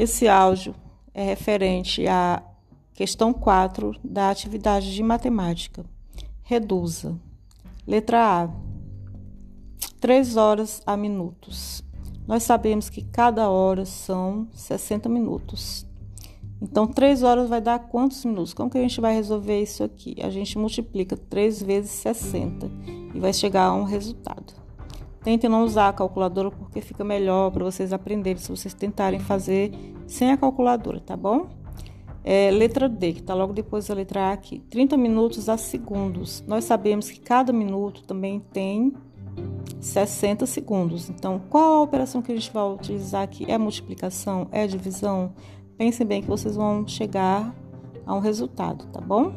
Esse áudio é referente à questão 4 da atividade de matemática. Reduza. Letra A. 3 horas a minutos. Nós sabemos que cada hora são 60 minutos. Então, 3 horas vai dar quantos minutos? Como que a gente vai resolver isso aqui? A gente multiplica 3 vezes 60 e vai chegar a um resultado. Tentem não usar a calculadora porque fica melhor para vocês aprenderem se vocês tentarem fazer sem a calculadora, tá bom? É, letra D, que está logo depois da letra A aqui. 30 minutos a segundos. Nós sabemos que cada minuto também tem 60 segundos. Então, qual a operação que a gente vai utilizar aqui? É multiplicação? É divisão? Pensem bem que vocês vão chegar a um resultado, tá bom?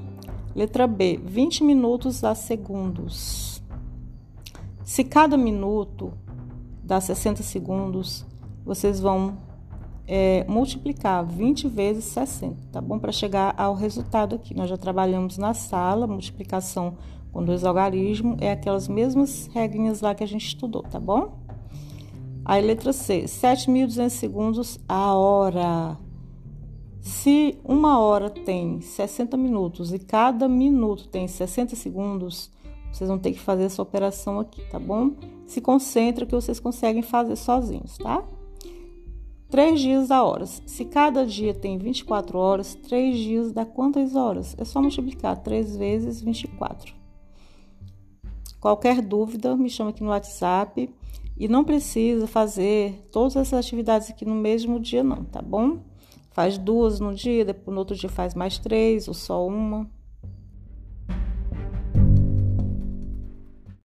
Letra B, 20 minutos a segundos. Se cada minuto dá 60 segundos, vocês vão é, multiplicar 20 vezes 60, tá bom? Para chegar ao resultado aqui. Nós já trabalhamos na sala, multiplicação com dois algarismos, é aquelas mesmas regrinhas lá que a gente estudou, tá bom? Aí, letra C, 7.200 segundos a hora. Se uma hora tem 60 minutos e cada minuto tem 60 segundos, vocês vão ter que fazer essa operação aqui, tá bom? Se concentra que vocês conseguem fazer sozinhos, tá? Três dias a horas. Se cada dia tem 24 horas, três dias dá quantas horas? É só multiplicar 3 vezes 24. Qualquer dúvida, me chama aqui no WhatsApp. E não precisa fazer todas essas atividades aqui no mesmo dia, não, tá bom? Faz duas no dia, depois no outro dia faz mais três ou só uma.